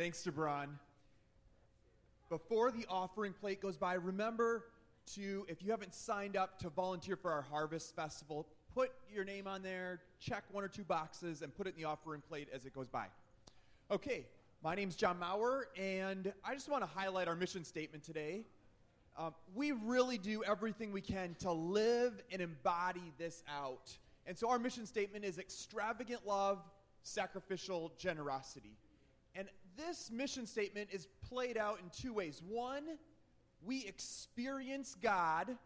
Thanks Braun. Before the offering plate goes by, remember to, if you haven't signed up to volunteer for our Harvest Festival, put your name on there, check one or two boxes, and put it in the offering plate as it goes by. Okay, my name's John Maurer, and I just want to highlight our mission statement today. Um, we really do everything we can to live and embody this out. And so our mission statement is extravagant love, sacrificial generosity. This mission statement is played out in two ways. One, we experience God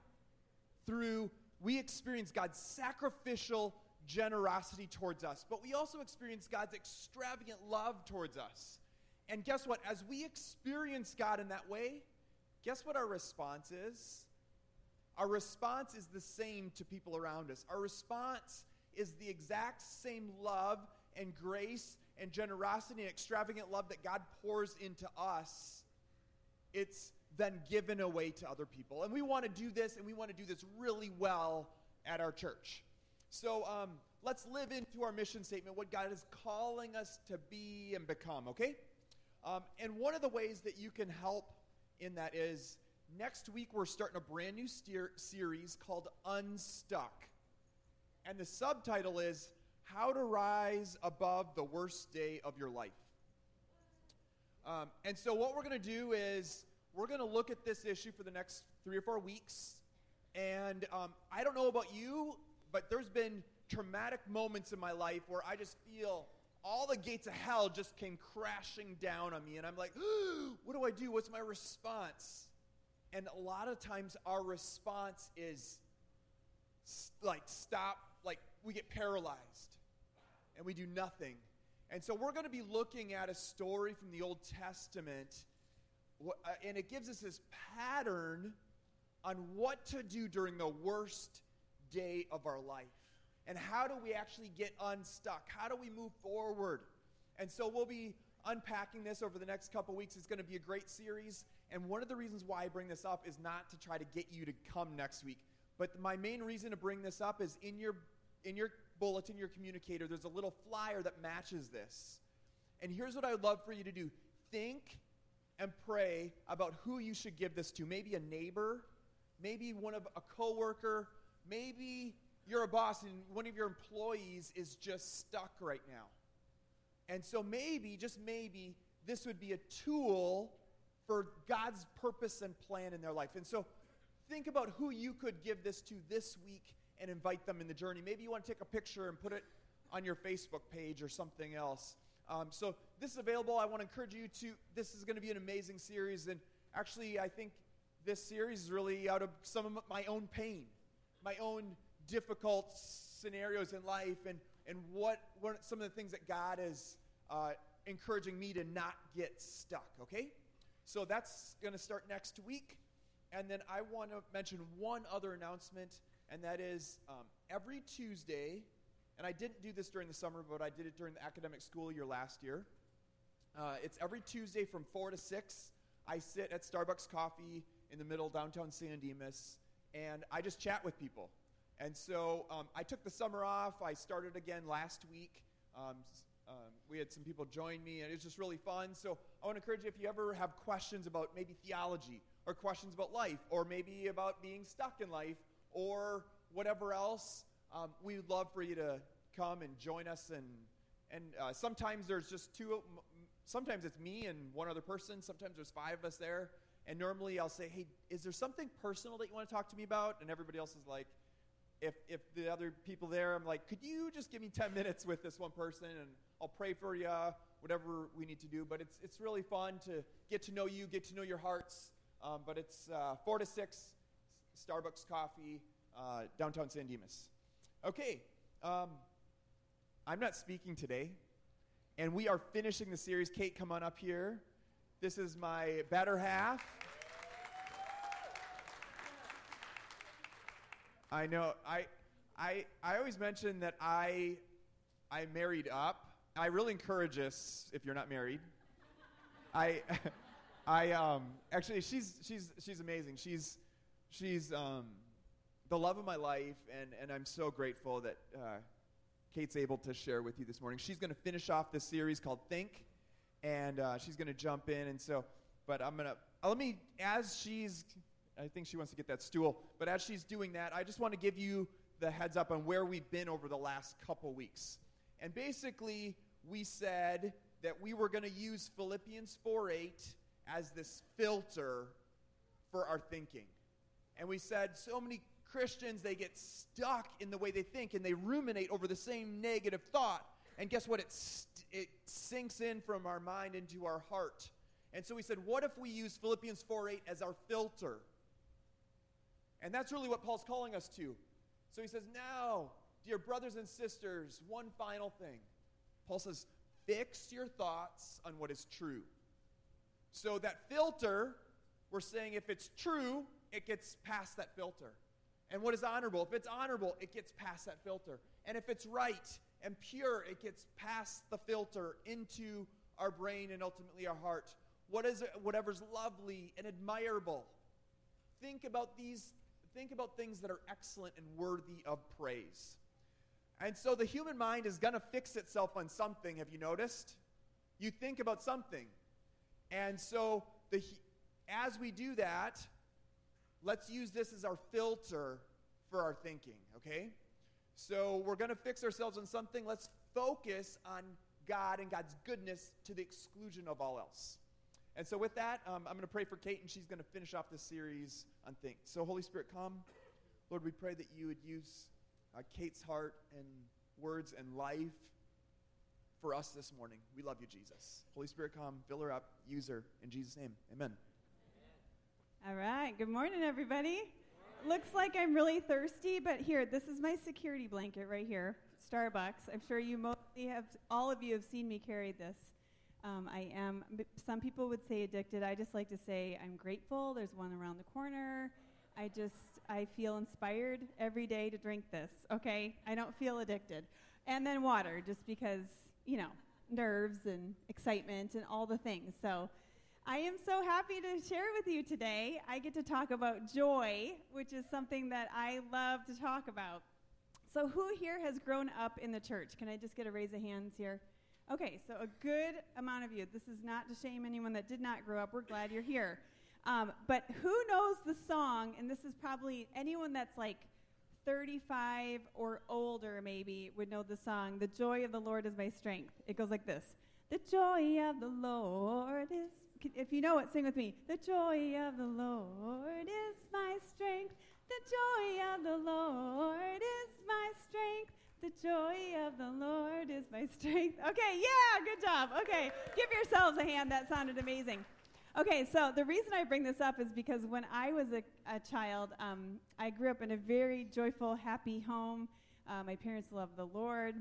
through, we experience God's sacrificial generosity towards us, but we also experience God's extravagant love towards us. And guess what? As we experience God in that way, guess what our response is? Our response is the same to people around us. Our response is the exact same love and grace and generosity and extravagant love that God pours into us. It's then given away to other people. And we want to do this, and we want to do this really well at our church. So um, let's live into our mission statement, what God is calling us to be and become, okay? Um, and one of the ways that you can help in that is next week we're starting a brand new steer- series called Unstuck. And the subtitle is How to Rise Above the Worst Day of Your Life. Um, and so, what we're going to do is we're going to look at this issue for the next three or four weeks. And um, I don't know about you, but there's been traumatic moments in my life where I just feel all the gates of hell just came crashing down on me. And I'm like, what do I do? What's my response? And a lot of times our response is like, stop, we get paralyzed and we do nothing. And so we're going to be looking at a story from the Old Testament, uh, and it gives us this pattern on what to do during the worst day of our life. And how do we actually get unstuck? How do we move forward? And so we'll be unpacking this over the next couple weeks. It's going to be a great series. And one of the reasons why I bring this up is not to try to get you to come next week. But my main reason to bring this up is in your in your bulletin, your communicator, there's a little flyer that matches this. And here's what I would love for you to do. Think and pray about who you should give this to. Maybe a neighbor, maybe one of a coworker, maybe you're a boss and one of your employees is just stuck right now. And so maybe, just maybe, this would be a tool for God's purpose and plan in their life. And so think about who you could give this to this week and invite them in the journey. Maybe you want to take a picture and put it on your Facebook page or something else. Um, so this is available. I want to encourage you to. This is going to be an amazing series, and actually, I think this series is really out of some of my own pain, my own difficult scenarios in life and, and what, what some of the things that God is uh, encouraging me to not get stuck, okay? So that's going to start next week. And then I want to mention one other announcement, and that is um, every Tuesday, and I didn't do this during the summer, but I did it during the academic school year last year. Uh, it's every Tuesday from 4 to 6. I sit at Starbucks Coffee in the middle downtown San Dimas, and I just chat with people. And so um, I took the summer off. I started again last week. Um, um, we had some people join me, and it was just really fun. So I want to encourage you if you ever have questions about maybe theology, or questions about life, or maybe about being stuck in life, or whatever else, um, we would love for you to come and join us. And, and uh, sometimes there's just two, sometimes it's me and one other person, sometimes there's five of us there. And normally I'll say, hey, is there something personal that you want to talk to me about? And everybody else is like, if, if the other people there, I'm like, could you just give me 10 minutes with this one person and I'll pray for you, whatever we need to do. But it's, it's really fun to get to know you, get to know your hearts. Um, but it's uh, 4 to 6, Starbucks coffee, uh, downtown San Dimas. Okay, um, I'm not speaking today, and we are finishing the series. Kate, come on up here. This is my better half. I know. I, I, I always mention that I, I married up. I really encourage us if you're not married. I, I um, actually she's she's she's amazing. She's she's um, the love of my life, and and I'm so grateful that uh, Kate's able to share with you this morning. She's going to finish off this series called Think, and uh, she's going to jump in. And so, but I'm going to, uh, let me, as she's, I think she wants to get that stool, but as she's doing that, I just want to give you the heads up on where we've been over the last couple weeks. And basically, we said that we were going to use Philippians 4 8 as this filter for our thinking. And we said so many Christians, they get stuck in the way they think and they ruminate over the same negative thought. And guess what? It, st- it sinks in from our mind into our heart. And so we said, what if we use Philippians 4 8 as our filter? And that's really what Paul's calling us to. So he says, now, dear brothers and sisters, one final thing. Paul says, fix your thoughts on what is true. So that filter, we're saying if it's true, it gets past that filter. And what is honorable? If it's honorable, it gets past that filter. And if it's right and pure, it gets past the filter into our brain and ultimately our heart. What is whatever's lovely and admirable? Think about these think about things that are excellent and worthy of praise. And so the human mind is going to fix itself on something, have you noticed? You think about something. And so the as we do that, let's use this as our filter for our thinking, okay? So we're going to fix ourselves on something. Let's focus on God and God's goodness to the exclusion of all else. And so, with that, um, I'm going to pray for Kate, and she's going to finish off this series on Think. So, Holy Spirit, come. Lord, we pray that you would use uh, Kate's heart and words and life for us this morning. We love you, Jesus. Holy Spirit, come, fill her up, use her. In Jesus' name, amen. All right. Good morning, everybody. Looks like I'm really thirsty, but here, this is my security blanket right here, Starbucks. I'm sure you mostly have, all of you have seen me carry this. Um, I am, some people would say addicted. I just like to say I'm grateful. There's one around the corner. I just, I feel inspired every day to drink this, okay? I don't feel addicted. And then water, just because, you know, nerves and excitement and all the things. So, I am so happy to share with you today. I get to talk about joy, which is something that I love to talk about. So, who here has grown up in the church? Can I just get a raise of hands here? Okay, so a good amount of you. This is not to shame anyone that did not grow up. We're glad you're here. Um, but who knows the song? And this is probably anyone that's like 35 or older, maybe, would know the song, The Joy of the Lord is My Strength. It goes like this The joy of the Lord is if you know it, sing with me. The joy of the Lord is my strength. The joy of the Lord is my strength. The joy of the Lord is my strength. Okay, yeah, good job. Okay, give yourselves a hand. That sounded amazing. Okay, so the reason I bring this up is because when I was a, a child, um, I grew up in a very joyful, happy home. Uh, my parents loved the Lord.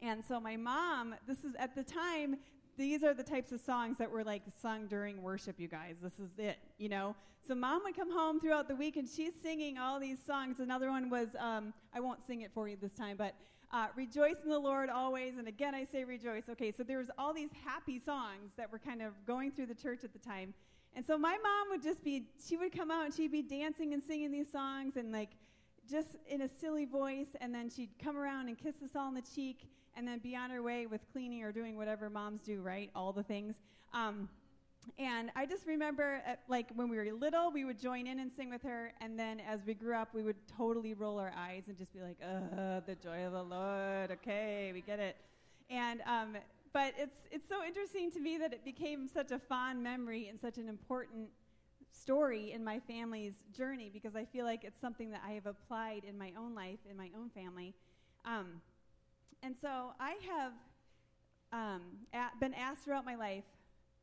And so my mom, this is at the time, these are the types of songs that were like sung during worship, you guys. This is it, you know? So mom would come home throughout the week and she's singing all these songs. Another one was, um, I won't sing it for you this time, but uh, rejoice in the Lord always. And again, I say rejoice. Okay, so there was all these happy songs that were kind of going through the church at the time. And so my mom would just be, she would come out and she'd be dancing and singing these songs and like just in a silly voice. And then she'd come around and kiss us all on the cheek and then be on her way with cleaning or doing whatever moms do, right? All the things. Um, and I just remember, at, uh, like when we were little, we would join in and sing with her, and then as we grew up, we would totally roll our eyes and just be like, "Uh, the joy of the Lord." Okay, we get it. And um, but it's it's so interesting to me that it became such a fond memory and such an important story in my family's journey because I feel like it's something that I have applied in my own life, in my own family. Um, and so I have um, at, been asked throughout my life,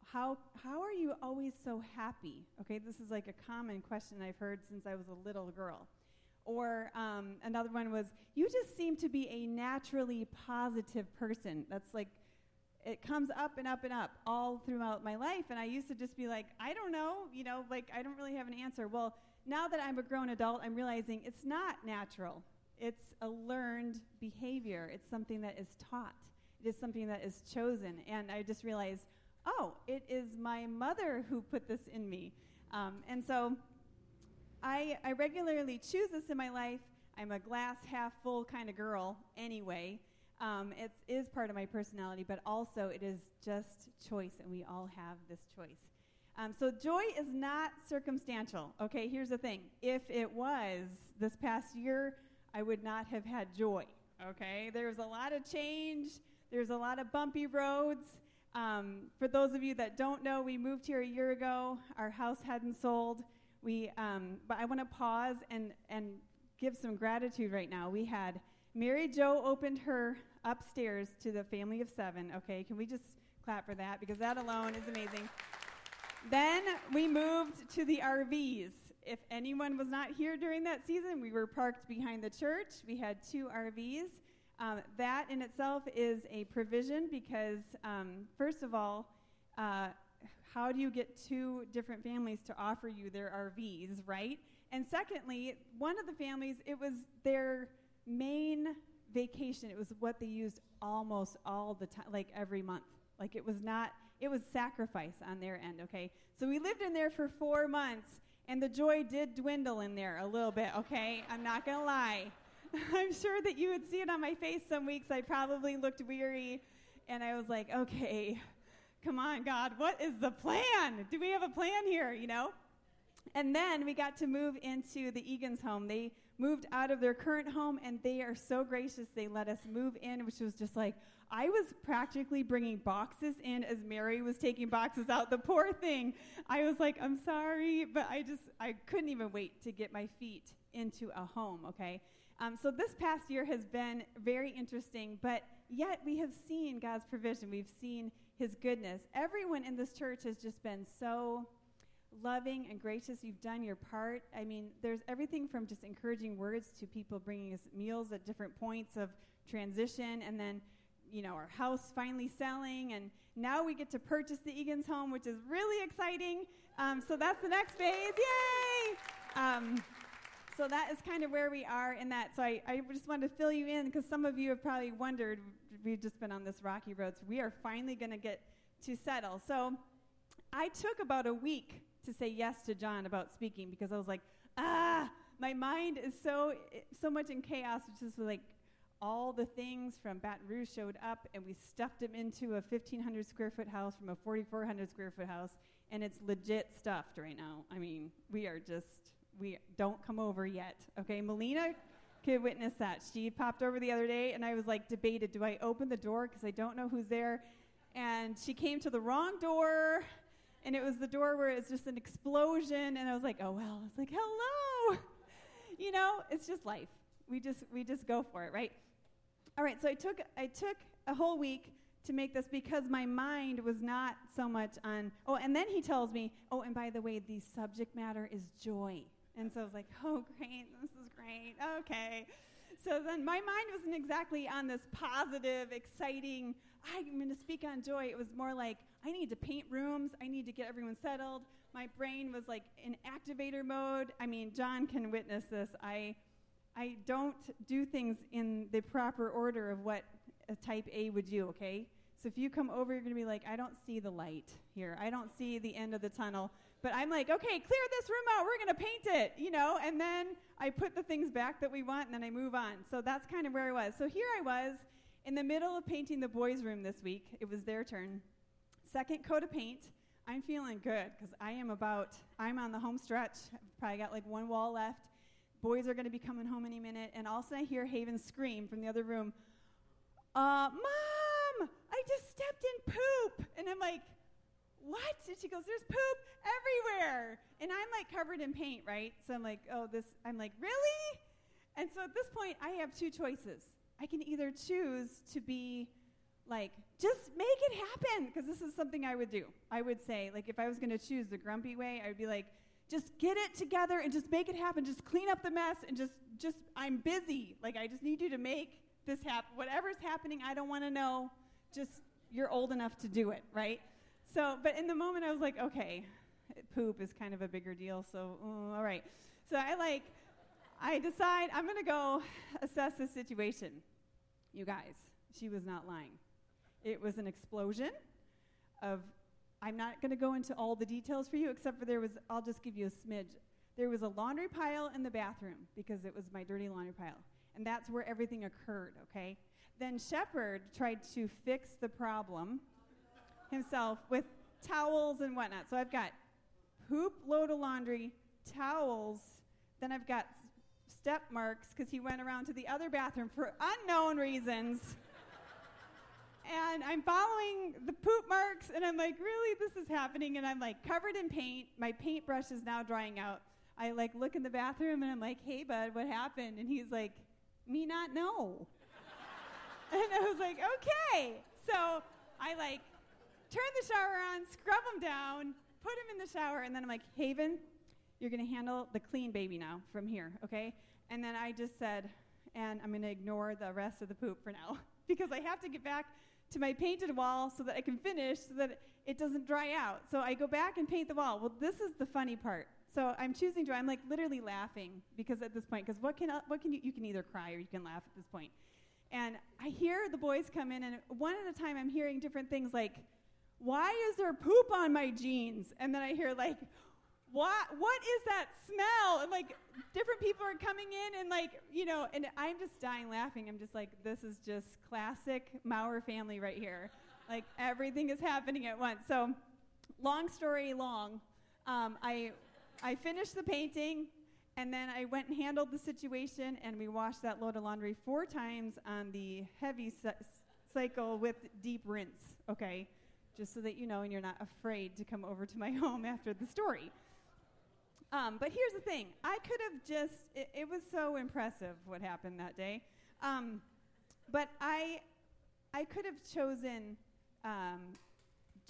how, how are you always so happy? Okay, this is like a common question I've heard since I was a little girl. Or um, another one was, you just seem to be a naturally positive person. That's like, it comes up and up and up all throughout my life. And I used to just be like, I don't know, you know, like I don't really have an answer. Well, now that I'm a grown adult, I'm realizing it's not natural. It's a learned behavior. It's something that is taught. It is something that is chosen. And I just realized, oh, it is my mother who put this in me. Um, and so I, I regularly choose this in my life. I'm a glass half full kind of girl anyway. Um, it is part of my personality, but also it is just choice, and we all have this choice. Um, so joy is not circumstantial. Okay, here's the thing. If it was this past year, I would not have had joy. Okay, there's a lot of change. There's a lot of bumpy roads. Um, for those of you that don't know, we moved here a year ago. Our house hadn't sold. We, um, but I want to pause and and give some gratitude right now. We had Mary Jo opened her upstairs to the family of seven. Okay, can we just clap for that because that alone is amazing. Then we moved to the RVs. If anyone was not here during that season, we were parked behind the church. We had two RVs. Um, that in itself is a provision because, um, first of all, uh, how do you get two different families to offer you their RVs, right? And secondly, one of the families, it was their main vacation. It was what they used almost all the time, like every month. Like it was not it was sacrifice on their end, okay? So we lived in there for four months, and the joy did dwindle in there a little bit, okay? I'm not gonna lie. I'm sure that you would see it on my face some weeks. I probably looked weary, and I was like, okay, come on, God, what is the plan? Do we have a plan here, you know? And then we got to move into the Egan's home. They moved out of their current home, and they are so gracious. They let us move in, which was just like, I was practically bringing boxes in as Mary was taking boxes out. The poor thing. I was like, I'm sorry, but I just, I couldn't even wait to get my feet into a home, okay? Um, so this past year has been very interesting, but yet we have seen God's provision. We've seen His goodness. Everyone in this church has just been so loving and gracious. You've done your part. I mean, there's everything from just encouraging words to people bringing us meals at different points of transition, and then you know, our house finally selling, and now we get to purchase the Egan's home, which is really exciting. Um, so that's the next phase. Yay! Um, so that is kind of where we are in that. So I, I just wanted to fill you in because some of you have probably wondered. We've just been on this rocky road, so we are finally going to get to settle. So I took about a week to say yes to John about speaking because I was like, ah, my mind is so so much in chaos, which is like all the things from Baton Rouge showed up, and we stuffed them into a 1,500 square foot house from a 4,400 square foot house, and it's legit stuffed right now. I mean, we are just, we don't come over yet. Okay, Melina could witness that. She popped over the other day, and I was like, debated, do I open the door because I don't know who's there? And she came to the wrong door, and it was the door where it's just an explosion, and I was like, oh well. I was like, hello. you know, it's just life. We just we just go for it, right? All right, so I took I took a whole week to make this because my mind was not so much on oh and then he tells me oh and by the way the subject matter is joy. And so i was like oh great this is great okay. So then my mind wasn't exactly on this positive exciting i'm going to speak on joy. It was more like i need to paint rooms i need to get everyone settled. My brain was like in activator mode. I mean john can witness this. I I don't do things in the proper order of what a type A would do, okay? So if you come over, you're going to be like, I don't see the light here. I don't see the end of the tunnel. But I'm like, okay, clear this room out. We're going to paint it, you know? And then I put the things back that we want, and then I move on. So that's kind of where I was. So here I was in the middle of painting the boys' room this week. It was their turn. Second coat of paint. I'm feeling good because I am about, I'm on the home stretch. I've probably got like one wall left. Boys are going to be coming home any minute. And all of a sudden, I hear Haven scream from the other room, uh, Mom, I just stepped in poop. And I'm like, what? And she goes, there's poop everywhere. And I'm like covered in paint, right? So I'm like, oh, this, I'm like, really? And so at this point, I have two choices. I can either choose to be like, just make it happen, because this is something I would do. I would say, like, if I was going to choose the grumpy way, I would be like, just get it together and just make it happen. Just clean up the mess and just, just, I'm busy. Like, I just need you to make this happen. Whatever's happening, I don't want to know. Just, you're old enough to do it, right? So, but in the moment, I was like, okay, poop is kind of a bigger deal. So, uh, all right. So I like, I decide I'm going to go assess the situation. You guys, she was not lying. It was an explosion of I'm not going to go into all the details for you, except for there was, I'll just give you a smidge. There was a laundry pile in the bathroom because it was my dirty laundry pile. And that's where everything occurred, okay? then Shepard tried to fix the problem himself with towels and whatnot. So I've got poop, load of laundry, towels, then I've got step marks because he went around to the other bathroom for unknown reasons. And I'm following the poop marks, and I'm like, really, this is happening? And I'm like covered in paint. My paintbrush is now drying out. I like look in the bathroom, and I'm like, hey, bud, what happened? And he's like, me not know. and I was like, okay. So I like turn the shower on, scrub him down, put him in the shower, and then I'm like, Haven, you're to handle the clean baby now from here, okay? And then I just said, and I'm to ignore the rest of the poop for now because I have to get back to my painted wall so that I can finish so that it doesn't dry out. So I go back and paint the wall. Well, this is the funny part. So I'm choosing to. I'm like literally laughing because at this point, because what can uh, what can you you can either cry or you can laugh at this point. And I hear the boys come in, and one at a time, I'm hearing different things like, "Why is there poop on my jeans?" And then I hear like, what what is that smell? And like different people are coming in and like you know and i'm just dying laughing. I'm just like this is just classic maurer family right here. Like everything is happening at once. So long story long um, i i finished the painting and then i went and handled the situation and we washed that load of laundry four times on the heavy cycle with deep rinse okay? Just so that you know and you're not afraid to come over to my home after the story um, but here's the thing I could have just, it, it, was so impressive what happened that day. Um, but I, I could have chosen um,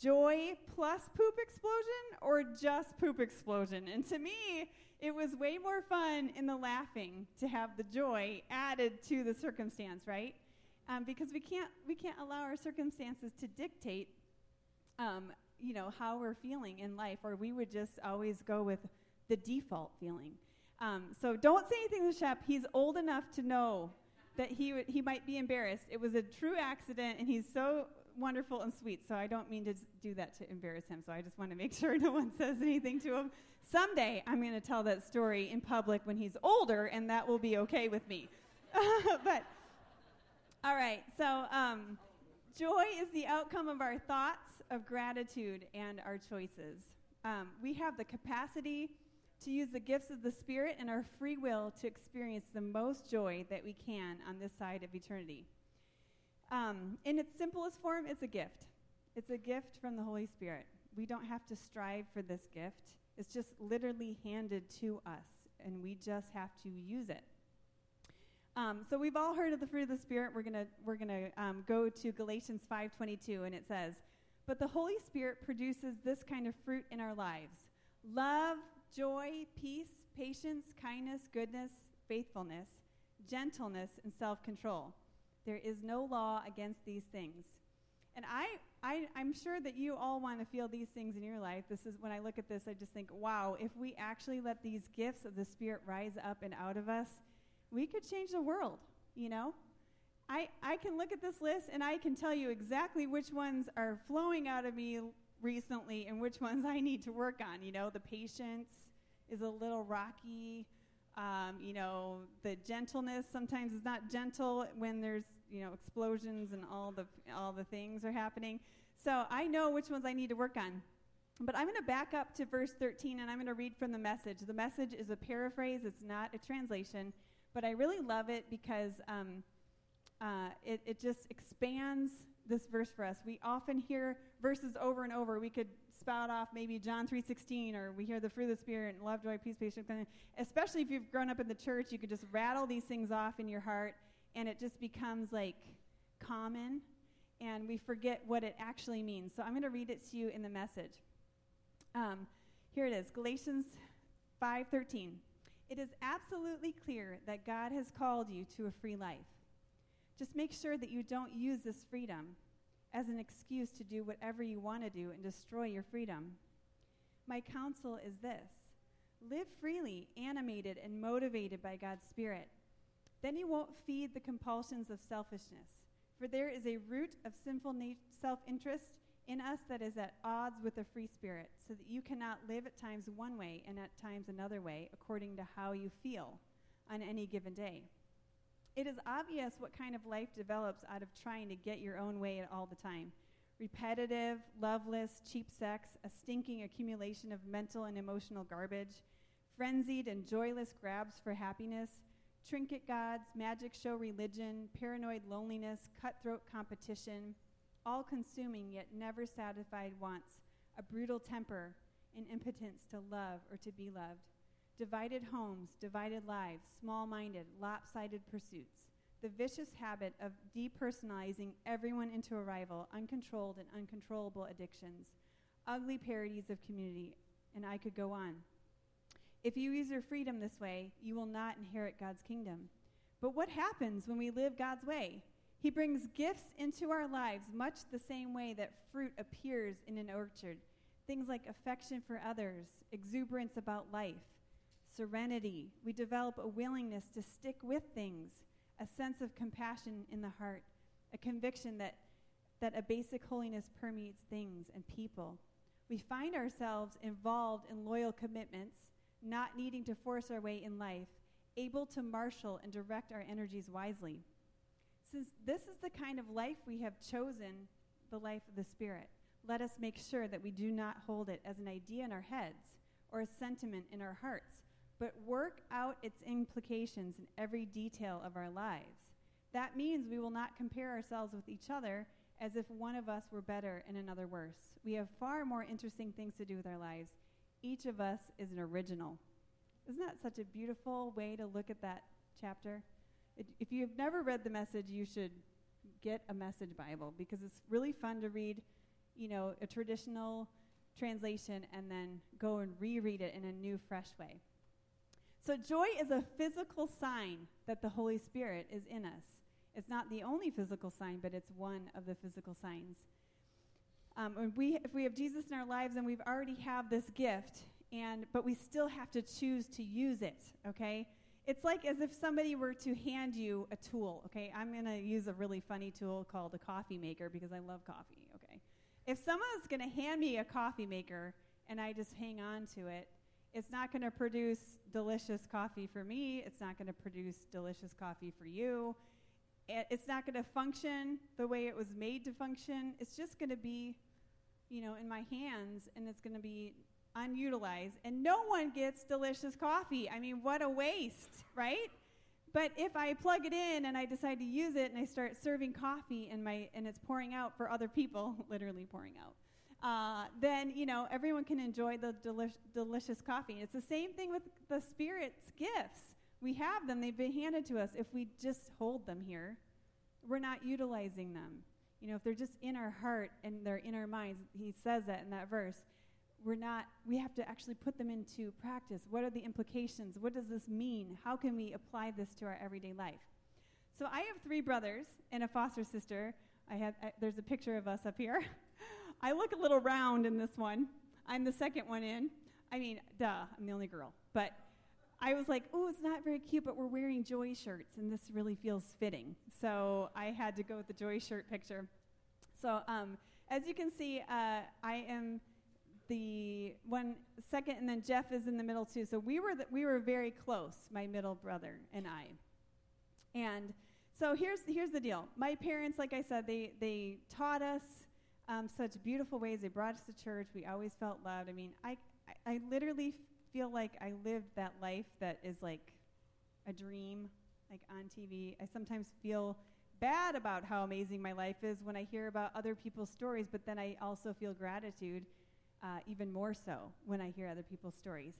joy plus poop explosion or just poop explosion. And to me, it was way more fun in the laughing to have the joy added to the circumstance, right? Um, because we can't, we can't allow our circumstances to dictate, um, you know, how we're feeling in life, or we would just always go with the default feeling. Um, so don't say anything to Shep. He's old enough to know that he, w- he might be embarrassed. It was a true accident, and he's so wonderful and sweet. So I don't mean to do that to embarrass him. So I just want to make sure no one says anything to him. Someday I'm going to tell that story in public when he's older, and that will be okay with me. but all right. So um, joy is the outcome of our thoughts of gratitude and our choices. Um, we have the capacity to use the gifts of the Spirit and our free will to experience the most joy that we can on this side of eternity. Um, in its simplest form, it's a gift. It's a gift from the Holy Spirit. We don't have to strive for this gift, it's just literally handed to us, and we just have to use it. Um, so we've all heard of the fruit of the Spirit. We're gonna we're gonna um, go to Galatians 5:22, and it says, "But the Holy Spirit produces this kind of fruit in our lives: love, joy, peace, patience, kindness, goodness, faithfulness, gentleness, and self control. There is no law against these things. And I, I, I'm sure that you all want to feel these things in your life. This is when I look at this, I just think, wow, if we actually let these gifts of the Spirit rise up and out of us, we could change the world, you know? I, I can look at this list and I can tell you exactly which ones are flowing out of me recently and which ones I need to work on. You know, the patience is a little rocky. Um, you know, the gentleness sometimes is not gentle when there's you know explosions and all the all the things are happening. So I know which ones I need to work on. But I'm going to back up to verse 13 and I'm going to read from the message. The message is a paraphrase, it's not a translation, but I really love it because um, uh, it, it just expands this verse for us. We often hear verses over and over. We could spout off maybe John 3:16 or we hear the fruit of the spirit and love, joy, peace, patience. Especially if you've grown up in the church, you could just rattle these things off in your heart and it just becomes like common and we forget what it actually means. So I'm going to read it to you in the message. Um, here it is, Galatians 5:13. It is absolutely clear that God has called you to a free life. Just make sure that you don't use this freedom as an excuse to do whatever you want to do and destroy your freedom. My counsel is this live freely, animated, and motivated by God's Spirit. Then you won't feed the compulsions of selfishness, for there is a root of sinful nat- self interest in us that is at odds with the free spirit, so that you cannot live at times one way and at times another way, according to how you feel on any given day. It is obvious what kind of life develops out of trying to get your own way all the time. Repetitive, loveless, cheap sex, a stinking accumulation of mental and emotional garbage, frenzied and joyless grabs for happiness, trinket gods, magic show religion, paranoid loneliness, cutthroat competition, all consuming yet never satisfied wants, a brutal temper, an impotence to love or to be loved, divided homes, divided lives, small minded, lopsided pursuits, the vicious habit of depersonalizing everyone into a rival, uncontrolled and uncontrollable addictions, ugly parodies of community, and I could go on. If you use your freedom this way, you will not inherit God's kingdom. But what happens when we live God's way? He brings gifts into our lives much the same way that fruit appears in an orchard. Things like affection for others, exuberance about life, serenity. We develop a willingness to stick with things, a sense of compassion in the heart, a conviction that, that a basic holiness permeates things and people. We find ourselves involved in loyal commitments not needing to force our way in life, able to marshal and direct our energies wisely. Since this is the kind of life we have chosen, the life of the Spirit, let us make sure that we do not hold it as an idea in our heads or a sentiment in our hearts, but work out its implications in every detail of our lives. That means we will not compare ourselves with each other as if one of us were better and another worse. We have far more interesting things to do with our lives each of us is an original. Isn't that such a beautiful way to look at that chapter? It, if you've never read the message, you should get a message Bible because it's really fun to read, you know, a traditional translation and then go and reread it in a new, fresh way. So, joy is a physical sign that the Holy Spirit is in us. It's not the only physical sign, but it's one of the physical signs. Um, we, if we have Jesus in our lives and we've already have this gift, and but we still have to choose to use it. Okay, it's like as if somebody were to hand you a tool. Okay, I'm going to use a really funny tool called a coffee maker because I love coffee. Okay, if someone's going to hand me a coffee maker and I just hang on to it, it's not going to produce delicious coffee for me. It's not going to produce delicious coffee for you. It's not going to function the way it was made to function. It's just going to be you know, in my hands and it's going to be unutilized and no one gets delicious coffee. I mean, what a waste, right? But if I plug it in and I decide to use it and I start serving coffee and my and it's pouring out for other people, literally pouring out, uh, then you know everyone can enjoy the deli- delicious coffee. It's the same thing with the Spirit's gifts. We have them; they've been handed to us. If we just hold them here, we're not utilizing them. You know, if they're just in our heart and they're in our minds, he says that in that verse. We're not, we have to actually put them into practice. What are the implications? What does this mean? How can we apply this to our everyday life? So I have three brothers and a foster sister. I have, I, there's a picture of us up here. I look a little round in this one. I'm the second one in. I mean, duh, I'm the only girl. But I was like, oh, it's not very cute, but we're wearing Joy shirts, and this really feels fitting. So I had to go with the Joy shirt picture. So um, as you can see, uh, I am the one second, and then Jeff is in the middle too. So we were the, we were very close, my middle brother and I. And so here's here's the deal. My parents, like I said, they they taught us um, such beautiful ways. They brought us to church. We always felt loved. I mean, I I, I literally feel like I lived that life that is like a dream, like on TV. I sometimes feel bad about how amazing my life is when I hear about other people's stories, but then I also feel gratitude uh, even more so when I hear other people's stories.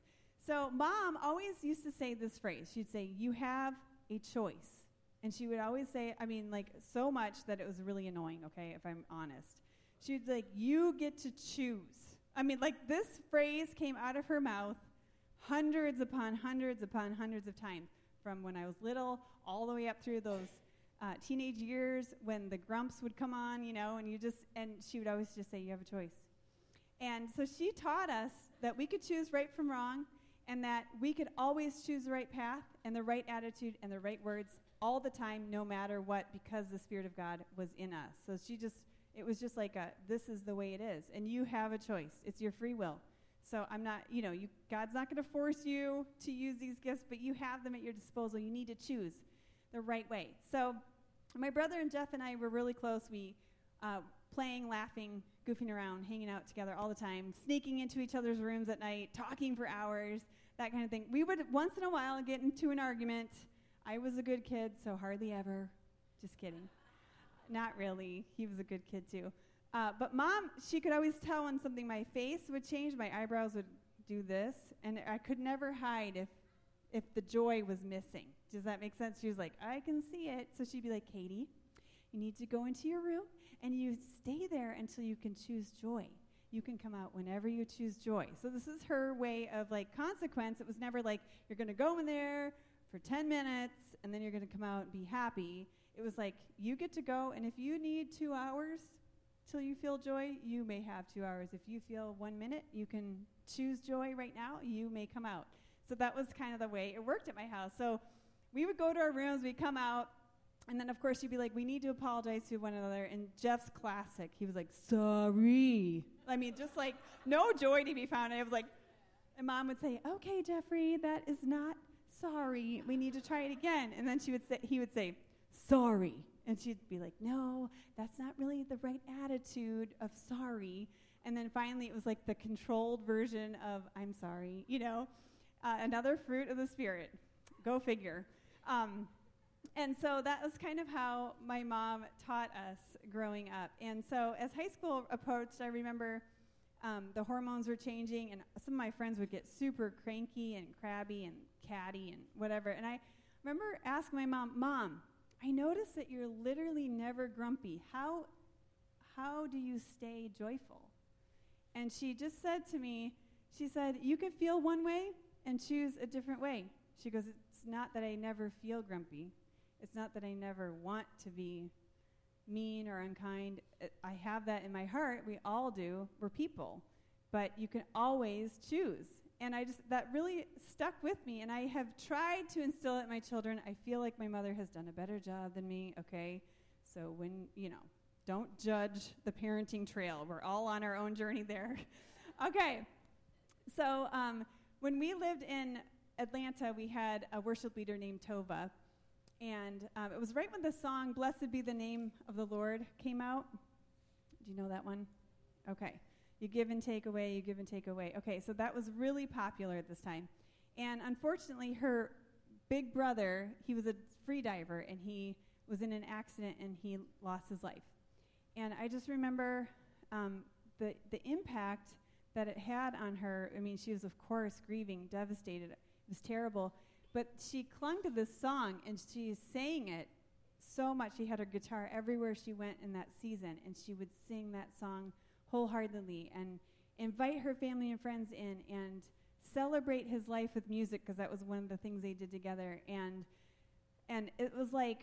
So, mom always used to say this phrase. She'd say, You have a choice. And she would always say, I mean, like, so much that it was really annoying, okay, if I'm honest. She'd like, You get to choose. I mean, like, this phrase came out of her mouth hundreds upon hundreds upon hundreds of times from when I was little all the way up through those uh, teenage years when the grumps would come on, you know, and you just, and she would always just say, You have a choice. And so she taught us that we could choose right from wrong and that we could always choose the right path and the right attitude and the right words all the time, no matter what, because the Spirit of God was in us. So she just, it was just like a, this is the way it is. And you have a choice, it's your free will. So I'm not, you know, you, God's not going to force you to use these gifts, but you have them at your disposal. You need to choose. the right way. So, my brother and Jeff and I were really close. We uh, playing, laughing, goofing around, hanging out together all the time, sneaking into each other's rooms at night, talking for hours, that kind of thing. We would once in a while get into an argument. I was a good kid, so hardly ever. Just kidding. Not really. He was a good kid too. Uh, but mom, she could always tell when something, my face would change, my eyebrows would do this, and I could never hide if, if the joy was missing. Does that make sense? She was like, I can see it. So she'd be like, Katie, you need to go into your room and you stay there until you can choose joy. You can come out whenever you choose joy. So this is her way of like consequence. It was never like you're going to go in there for 10 minutes and then you're going to come out and be happy. It was like you get to go and if you need 2 hours till you feel joy, you may have 2 hours. If you feel 1 minute, you can choose joy right now, you may come out. So that was kind of the way it worked at my house. So we would go to our rooms, we'd come out, and then, of course, you'd be like, we need to apologize to one another. And Jeff's classic, he was like, sorry. I mean, just like no joy to be found. And I was like, and mom would say, okay, Jeffrey, that is not sorry. We need to try it again. And then she would say, he would say, sorry. And she'd be like, no, that's not really the right attitude of sorry. And then finally, it was like the controlled version of, I'm sorry, you know, uh, another fruit of the Spirit. Go figure. Um, and so that was kind of how my mom taught us growing up. And so as high school approached, I remember um, the hormones were changing, and some of my friends would get super cranky and crabby and catty and whatever. And I remember asking my mom, Mom, I notice that you're literally never grumpy. How, how do you stay joyful? And she just said to me, She said, You can feel one way and choose a different way. She goes, It's not that I never feel grumpy. It's not that I never want to be mean or unkind. I have that in my heart. We all do. We're people. But you can always choose. And I just, that really stuck with me. And I have tried to instill it in my children. I feel like my mother has done a better job than me, okay? So when, you know, don't judge the parenting trail. We're all on our own journey there. okay. So um, when we lived in Atlanta, we had a worship leader named Tova. And um, it was right when the song Blessed Be the Name of the Lord came out. Do you know that one? Okay. You give and take away, you give and take away. Okay, so that was really popular at this time. And unfortunately, her big brother, he was a free diver, and he was in an accident and he lost his life. And I just remember um, the, the impact that it had on her. I mean, she was, of course, grieving, devastated. It was terrible. But she clung to this song and she sang it so much. She had her guitar everywhere she went in that season, and she would sing that song wholeheartedly and invite her family and friends in and celebrate his life with music because that was one of the things they did together. And and it was like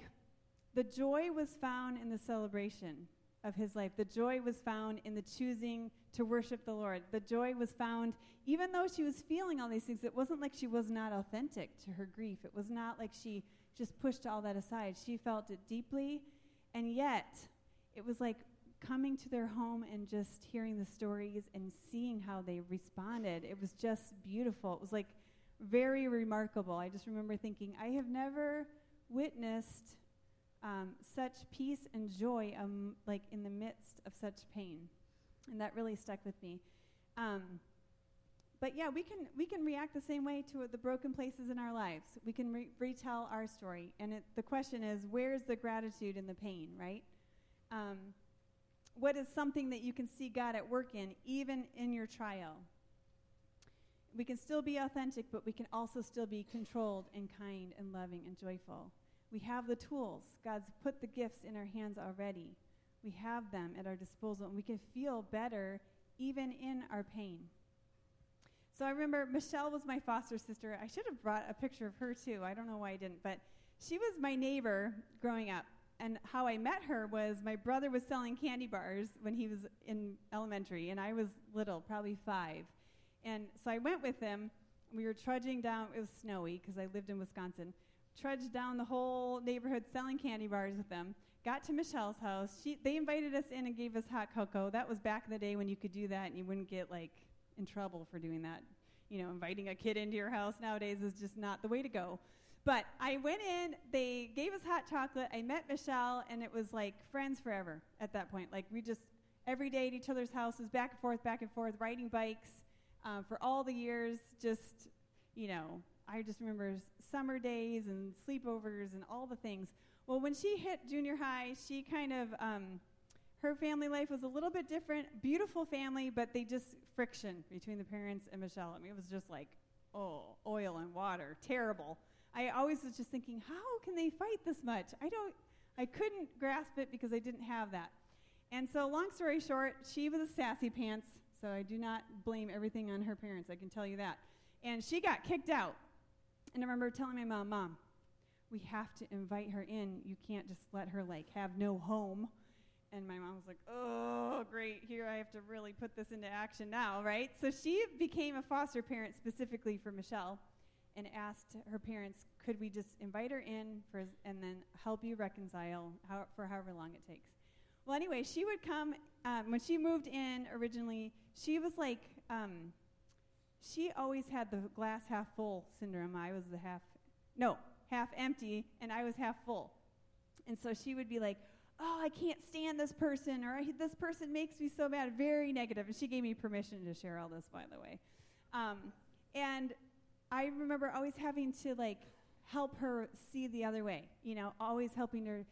the joy was found in the celebration of his life. The joy was found in the choosing to worship the Lord. The joy was found, even though she was feeling all these things, it wasn't like she was not authentic to her grief. It was not like she just pushed all that aside. She felt it deeply, and yet it was like coming to their home and just hearing the stories and seeing how they responded. It was just beautiful. It was like very remarkable. I just remember thinking, I have never witnessed um, such peace and joy, um, like in the midst of such pain, and that really stuck with me. Um, but yeah, we can we can react the same way to the broken places in our lives. We can re- retell our story, and it, the question is, where's the gratitude in the pain, right? Um, what is something that you can see God at work in, even in your trial? We can still be authentic, but we can also still be controlled and kind and loving and joyful. We have the tools. God's put the gifts in our hands already. We have them at our disposal, and we can feel better even in our pain. So I remember Michelle was my foster sister. I should have brought a picture of her too. I don't know why I didn't, but she was my neighbor growing up. And how I met her was my brother was selling candy bars when he was in elementary, and I was little, probably five. And so I went with him. We were trudging down, it was snowy because I lived in Wisconsin trudged down the whole neighborhood selling candy bars with them. Got to Michelle's house. She, they invited us in and gave us hot cocoa. That was back in the day when you could do that and you wouldn't get like in trouble for doing that. You know, inviting a kid into your house nowadays is just not the way to go. But I went in, they gave us hot chocolate. I met Michelle, and it was like friends forever at that point. Like we just every day at each other's houses, back and forth, back and forth, riding bikes uh, for all the years. Just, you know, I just remember summer days and sleepovers and all the things. Well, when she hit junior high, she kind of, um, her family life was a little bit different. Beautiful family, but they just friction between the parents and Michelle. I mean, it was just like, oh, oil and water, terrible. I always was just thinking, how can they fight this much? I don't, I couldn't grasp it because I didn't have that. And so, long story short, she was a sassy pants, so I do not blame everything on her parents, I can tell you that. And she got kicked out. And I remember telling my mom, Mom, we have to invite her in. You can't just let her, like, have no home. And my mom was like, oh, great, here I have to really put this into action now, right? So she became a foster parent specifically for Michelle and asked her parents, could we just invite her in for, and then help you reconcile how, for however long it takes. Well, anyway, she would come um, when she moved in originally. She was like, um, she always had the glass half full syndrome. I was the half, no, half empty, and I was half full. And so she would be like, oh, I can't stand this person, or this person makes me so mad, very negative. And she gave me permission to share all this, by the way. Um, and I remember always having to like help her see the other way, you know, always helping her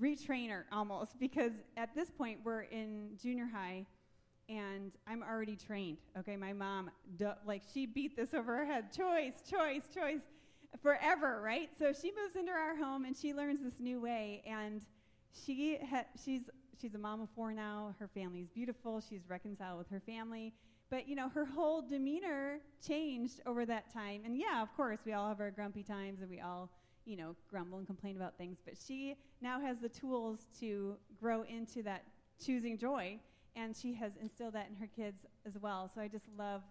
retrain her almost because at this point we're in junior high and I'm already trained. Okay, my mom, duh, like, she beat this over her head choice, choice, choice forever, right? So she moves into our home and she learns this new way. And she ha- she's, she's a mom of four now. Her family is beautiful. She's reconciled with her family. But, you know, her whole demeanor changed over that time. And yeah, of course, we all have our grumpy times and we all, you know, grumble and complain about things. But she now has the tools to grow into that choosing joy. And she has instilled that in her kids as well. So I just love,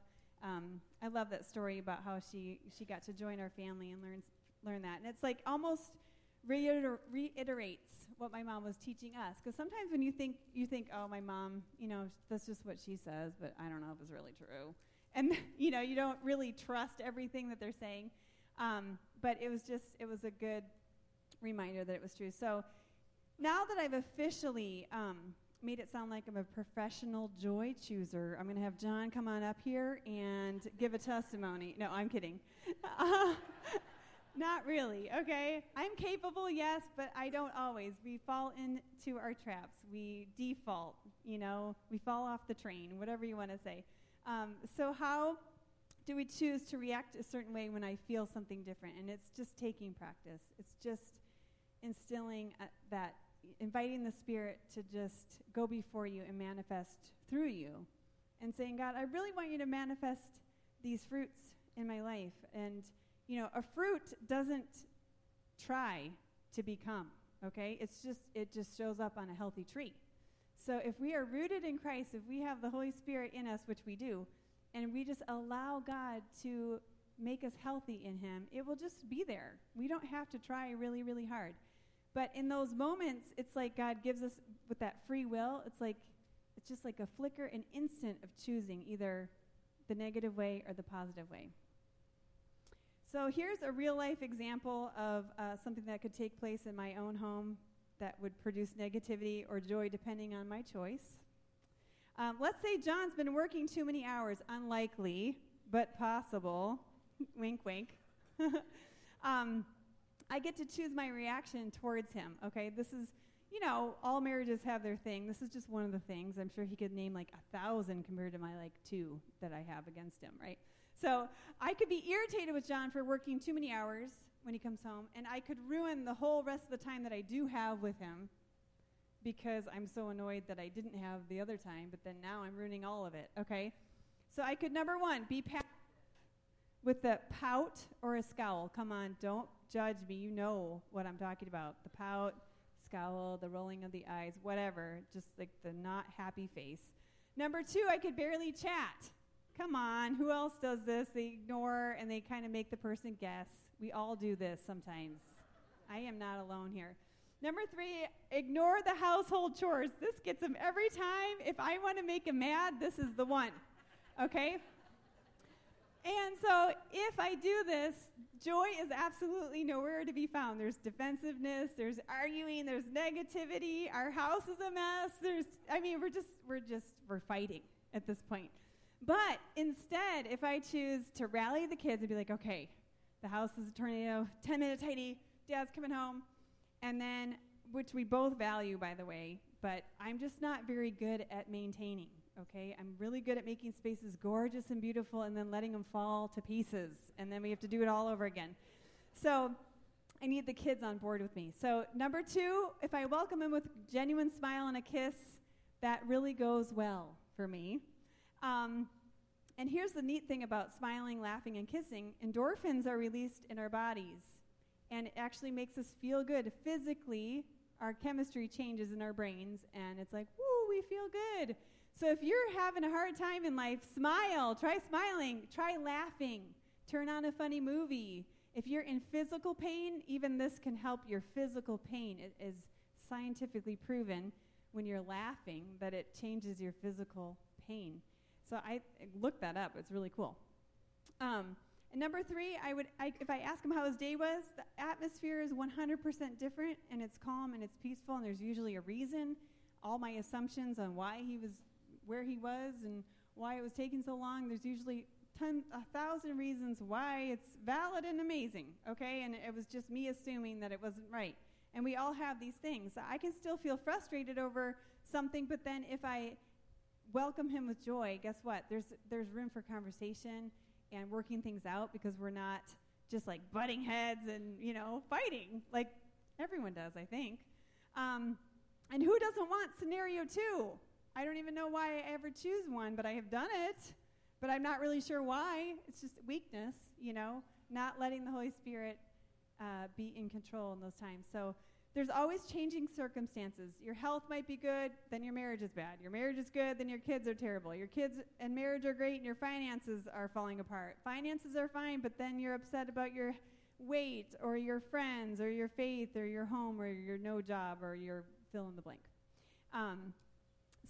um, I love that story about how she, she got to join our family and learn, learn that. And it's like almost reiter- reiterates what my mom was teaching us. Because sometimes when you think you think, oh, my mom, you know, that's just what she says, but I don't know if it's really true. And you know, you don't really trust everything that they're saying. Um, but it was just, it was a good reminder that it was true. So now that I've officially um, made it sound like I'm a professional joy chooser, I'm going to have John come on up here and give a testimony. No, I'm kidding. Not really, okay? I'm capable, yes, but I don't always. We fall into our traps. We default, you know, we fall off the train, whatever you want to say. Um, so, how do we choose to react a certain way when I feel something different? And it's just taking practice. It's just instilling uh, that, inviting the Spirit to just go before you and manifest through you. And saying, God, I really want you to manifest these fruits in my life. And you know, a fruit doesn't try to become, okay? It's just, it just shows up on a healthy tree. So if we are rooted in Christ, if we have the Holy Spirit in us, which we do, and we just allow God to make us healthy in Him, it will just be there. We don't have to try really, really hard. But in those moments, it's like God gives us, with that free will, it's like, it's just like a flicker, an instant of choosing either the negative way or the positive way. So here's a real life example of uh, something that could take place in my own home that would produce negativity or joy depending on my choice. Um, let's say John's been working too many hours, unlikely, but possible. wink, wink. um, I get to choose my reaction towards him, okay? This is, you know, all marriages have their thing. This is just one of the things. I'm sure he could name like a thousand compared to my like two that I have against him, right? So I could be irritated with John for working too many hours when he comes home, and I could ruin the whole rest of the time that I do have with him because I'm so annoyed that I didn't have the other time, but then now I'm ruining all of it, okay? So I could, number one, be passive with the pout or a scowl. Come on, don't judge me. You know what I'm talking about. The pout, scowl, the rolling of the eyes, whatever, just like the not happy face. Number two, I could barely chat. Come on, who else does this? They ignore and they kind of make the person guess. We all do this sometimes. I am not alone here. Number three, ignore the household chores. This gets them every time. If I want to make them mad, this is the one. Okay? And so if I do this, joy is absolutely nowhere to be found. There's defensiveness, there's arguing, there's negativity, our house is a mess. There's I mean, we're just we're just we're fighting at this point. But instead, if I choose to rally the kids and be like, okay, the house is a tornado, 10 minute tidy, dad's coming home, and then, which we both value, by the way, but I'm just not very good at maintaining, okay? I'm really good at making spaces gorgeous and beautiful and then letting them fall to pieces, and then we have to do it all over again. So, I need the kids on board with me. So, number two, if I welcome them with genuine smile and a kiss, that really goes well for me. Um, and here's the neat thing about smiling, laughing, and kissing endorphins are released in our bodies. And it actually makes us feel good. Physically, our chemistry changes in our brains, and it's like, woo, we feel good. So if you're having a hard time in life, smile. Try smiling. Try laughing. Turn on a funny movie. If you're in physical pain, even this can help your physical pain. It is scientifically proven when you're laughing that it changes your physical pain. So I looked that up. It's really cool. Um, and number three, I would, I, if I ask him how his day was, the atmosphere is 100% different, and it's calm and it's peaceful, and there's usually a reason. All my assumptions on why he was where he was and why it was taking so long, there's usually a thousand reasons why it's valid and amazing. Okay, and it was just me assuming that it wasn't right. And we all have these things. I can still feel frustrated over something, but then if I welcome him with joy, guess what? There's, there's room for conversation and working things out because we're not just like butting heads and, you know, fighting like everyone does, I think. Um, and who doesn't want scenario two? I don't even know why I ever choose one, but I have done it. But I'm not really sure why. It's just weakness, you know, not letting the Holy Spirit uh, be in control in those times. So there's always changing circumstances. Your health might be good, then your marriage is bad. Your marriage is good, then your kids are terrible. Your kids and marriage are great, and your finances are falling apart. Finances are fine, but then you're upset about your weight, or your friends, or your faith, or your home, or your no job, or your fill in the blank. Um,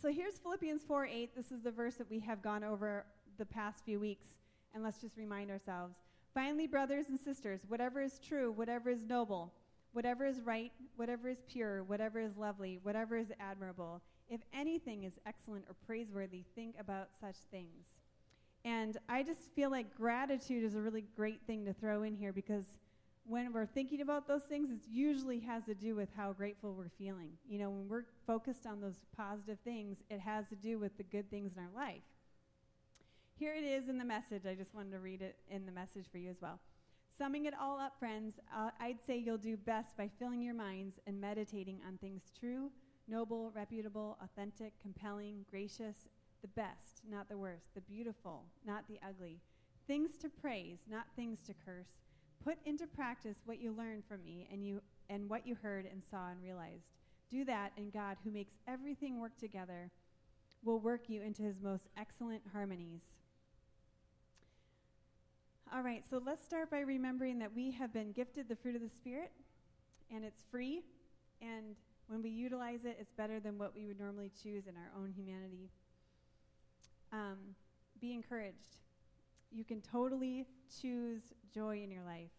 so here's Philippians 4 8. This is the verse that we have gone over the past few weeks, and let's just remind ourselves. Finally, brothers and sisters, whatever is true, whatever is noble, whatever is right, whatever is pure, whatever is lovely, whatever is admirable, if anything is excellent or praiseworthy, think about such things. And I just feel like gratitude is a really great thing to throw in here because when we're thinking about those things, it usually has to do with how grateful we're feeling. You know, when we're focused on those positive things, it has to do with the good things in our life. Here it is in the message. I just wanted to read it in the message for you as well. Summing it all up, friends, uh, I'd say you'll do best by filling your minds and meditating on things true, noble, reputable, authentic, compelling, gracious, the best, not the worst, the beautiful, not the ugly, things to praise, not things to curse. Put into practice what you learned from me and you and what you heard and saw and realized. Do that, and God, who makes everything work together, will work you into his most excellent harmonies. All right, so let's start by remembering that we have been gifted the fruit of the Spirit, and it's free. And when we utilize it, it's better than what we would normally choose in our own humanity. Um, be encouraged. You can totally choose joy in your life.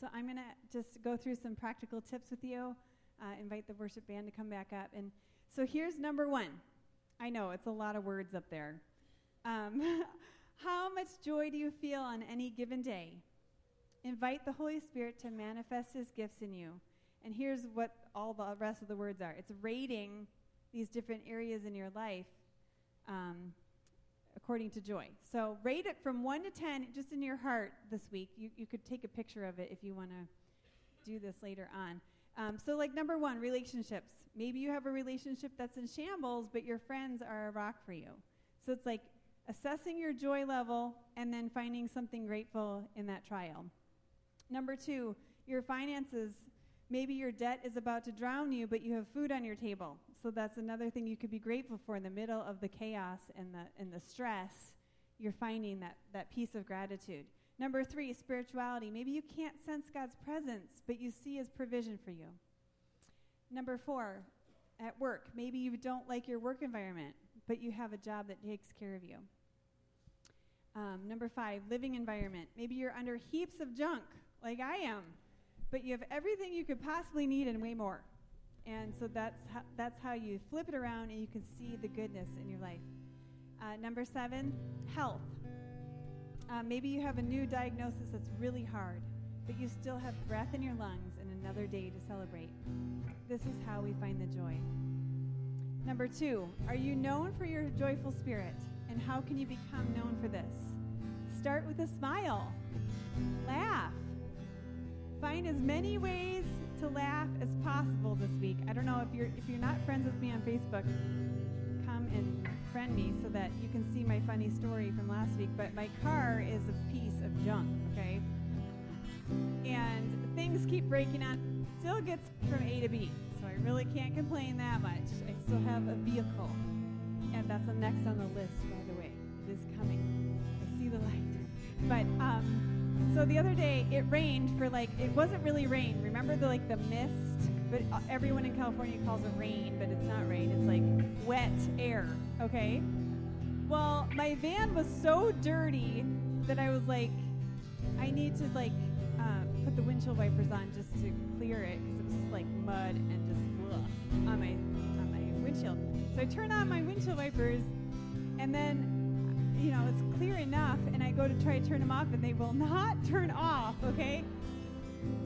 So I'm going to just go through some practical tips with you. Uh, invite the worship band to come back up. And so here's number one. I know it's a lot of words up there. Um, How much joy do you feel on any given day? Invite the Holy Spirit to manifest his gifts in you. And here's what all the rest of the words are it's rating these different areas in your life um, according to joy. So rate it from 1 to 10 just in your heart this week. You, you could take a picture of it if you want to do this later on. Um, so, like number one, relationships. Maybe you have a relationship that's in shambles, but your friends are a rock for you. So it's like assessing your joy level, and then finding something grateful in that trial. Number two, your finances. Maybe your debt is about to drown you, but you have food on your table. So that's another thing you could be grateful for in the middle of the chaos and the, and the stress. You're finding that, that piece of gratitude. Number three, spirituality. Maybe you can't sense God's presence, but you see his provision for you. Number four, at work. Maybe you don't like your work environment, but you have a job that takes care of you. Um, number five, living environment. Maybe you're under heaps of junk, like I am, but you have everything you could possibly need and way more. And so that's how, that's how you flip it around and you can see the goodness in your life. Uh, number seven, health. Uh, maybe you have a new diagnosis that's really hard, but you still have breath in your lungs and another day to celebrate. This is how we find the joy. Number two, are you known for your joyful spirit? And how can you become known for this? Start with a smile. Laugh. Find as many ways to laugh as possible this week. I don't know if you're if you're not friends with me on Facebook, come and friend me so that you can see my funny story from last week. But my car is a piece of junk, okay? And things keep breaking on. Still gets from A to B, so I really can't complain that much. I still have a vehicle, and that's the next on the list, way. Is coming. I see the light. But um, so the other day it rained for like it wasn't really rain. Remember the like the mist? But uh, everyone in California calls it rain, but it's not rain. It's like wet air. Okay. Well, my van was so dirty that I was like, I need to like um, put the windshield wipers on just to clear it because it was like mud and just ugh, on my on my windshield. So I turn on my windshield wipers, and then you know it's clear enough, and I go to try to turn them off, and they will not turn off. Okay.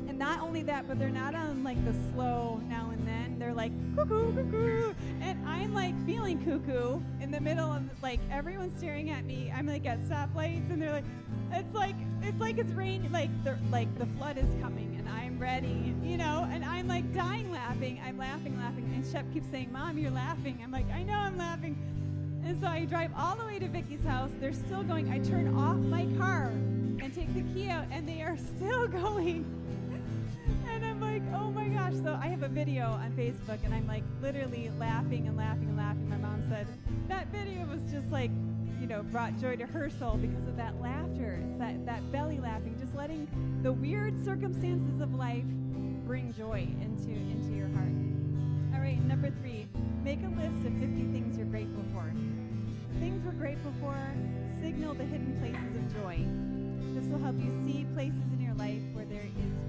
And not only that, but they're not on like the slow now and then. They're like cuckoo, cuckoo, and I'm like feeling cuckoo in the middle of like everyone's staring at me. I'm like at stoplights, and they're like, it's like it's like it's raining, like the like the flood is coming, and I'm ready, you know. And I'm like dying laughing. I'm laughing, laughing, and Shep keeps saying, "Mom, you're laughing." I'm like, I know I'm laughing. And so I drive all the way to Vicky's house. They're still going. I turn off my car and take the key out, and they are still going and I'm like, oh my gosh. So I have a video on Facebook, and I'm like literally laughing and laughing and laughing. My mom said that video was just like, you know, brought joy to her soul because of that laughter. That, that belly laughing, just letting the weird circumstances of life bring joy into, into your heart. All right, number three, make a list of 50 things you're grateful for things we're grateful for signal the hidden places of joy. This will help you see places in your life where there is